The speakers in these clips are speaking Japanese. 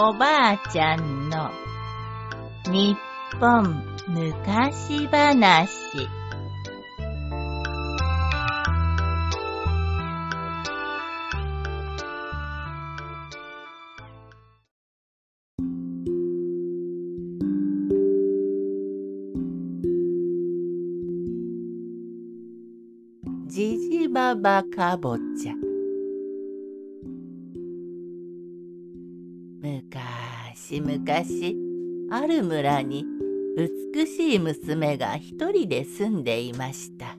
おばあちゃんの日本昔話。じじばばかぼちゃしむかしある村に美しい娘が一人で住んでいました。あ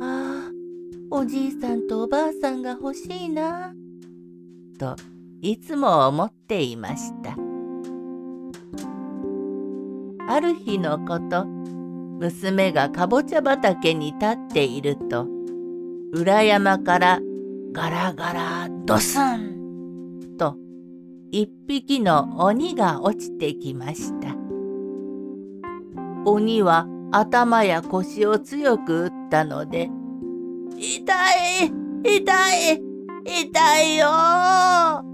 あおじいさんとおばあさんが欲しいな。といつも思っていました。ある日のこと娘がかぼちゃ畑に立っていると裏山からガラガラドスンと一匹の鬼が落ちてきました。鬼は頭や腰を強く打ったので、痛い痛い痛いよ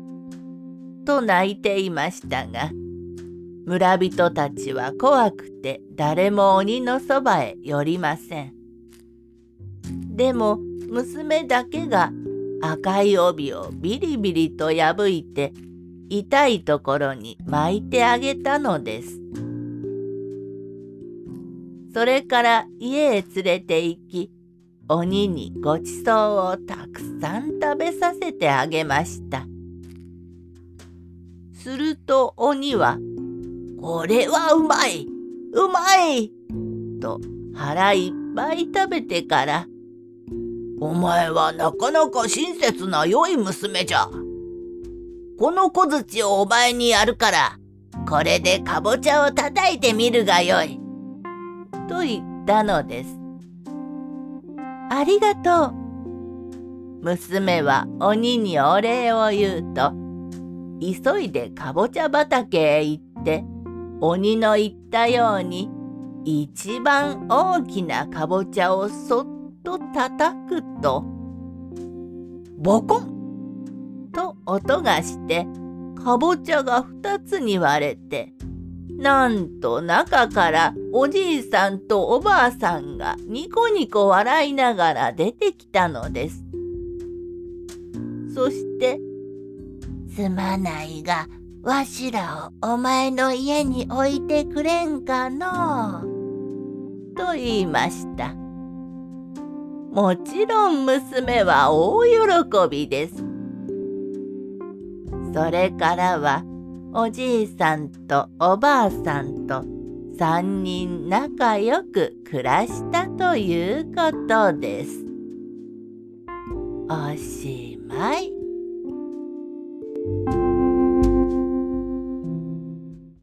と泣いていましたが、村人たちは怖くて誰も鬼のそばへ寄りません。でも娘だけが赤い帯をビリビリと破いて痛いところに巻いてあげたのです。それから家へ連れて行き鬼にごちそうをたくさん食べさせてあげました。すると鬼は「これはうまいうまい!」と腹いっぱい食べてから「お前はなかなか親切な良い娘じゃ。この小槌をお前にやるから、これでかぼちゃを叩いてみるがよい。と言ったのです。ありがとう。娘は鬼にお礼を言うと、急いでかぼちゃ畑へ行って、鬼の言ったように、一番大きなかぼちゃをそっと叩くと、ボコン音がしてかぼちゃが2つに割れてなんと中からおじいさんとおばあさんがニコニコ笑いながら出てきたのです。そして「すまないがわしらをお前の家に置いてくれんかのう」と言いました。もちろん娘は大喜びです。それからはおじいさんとおばあさんと3人仲良く暮らしたということです。おしまい。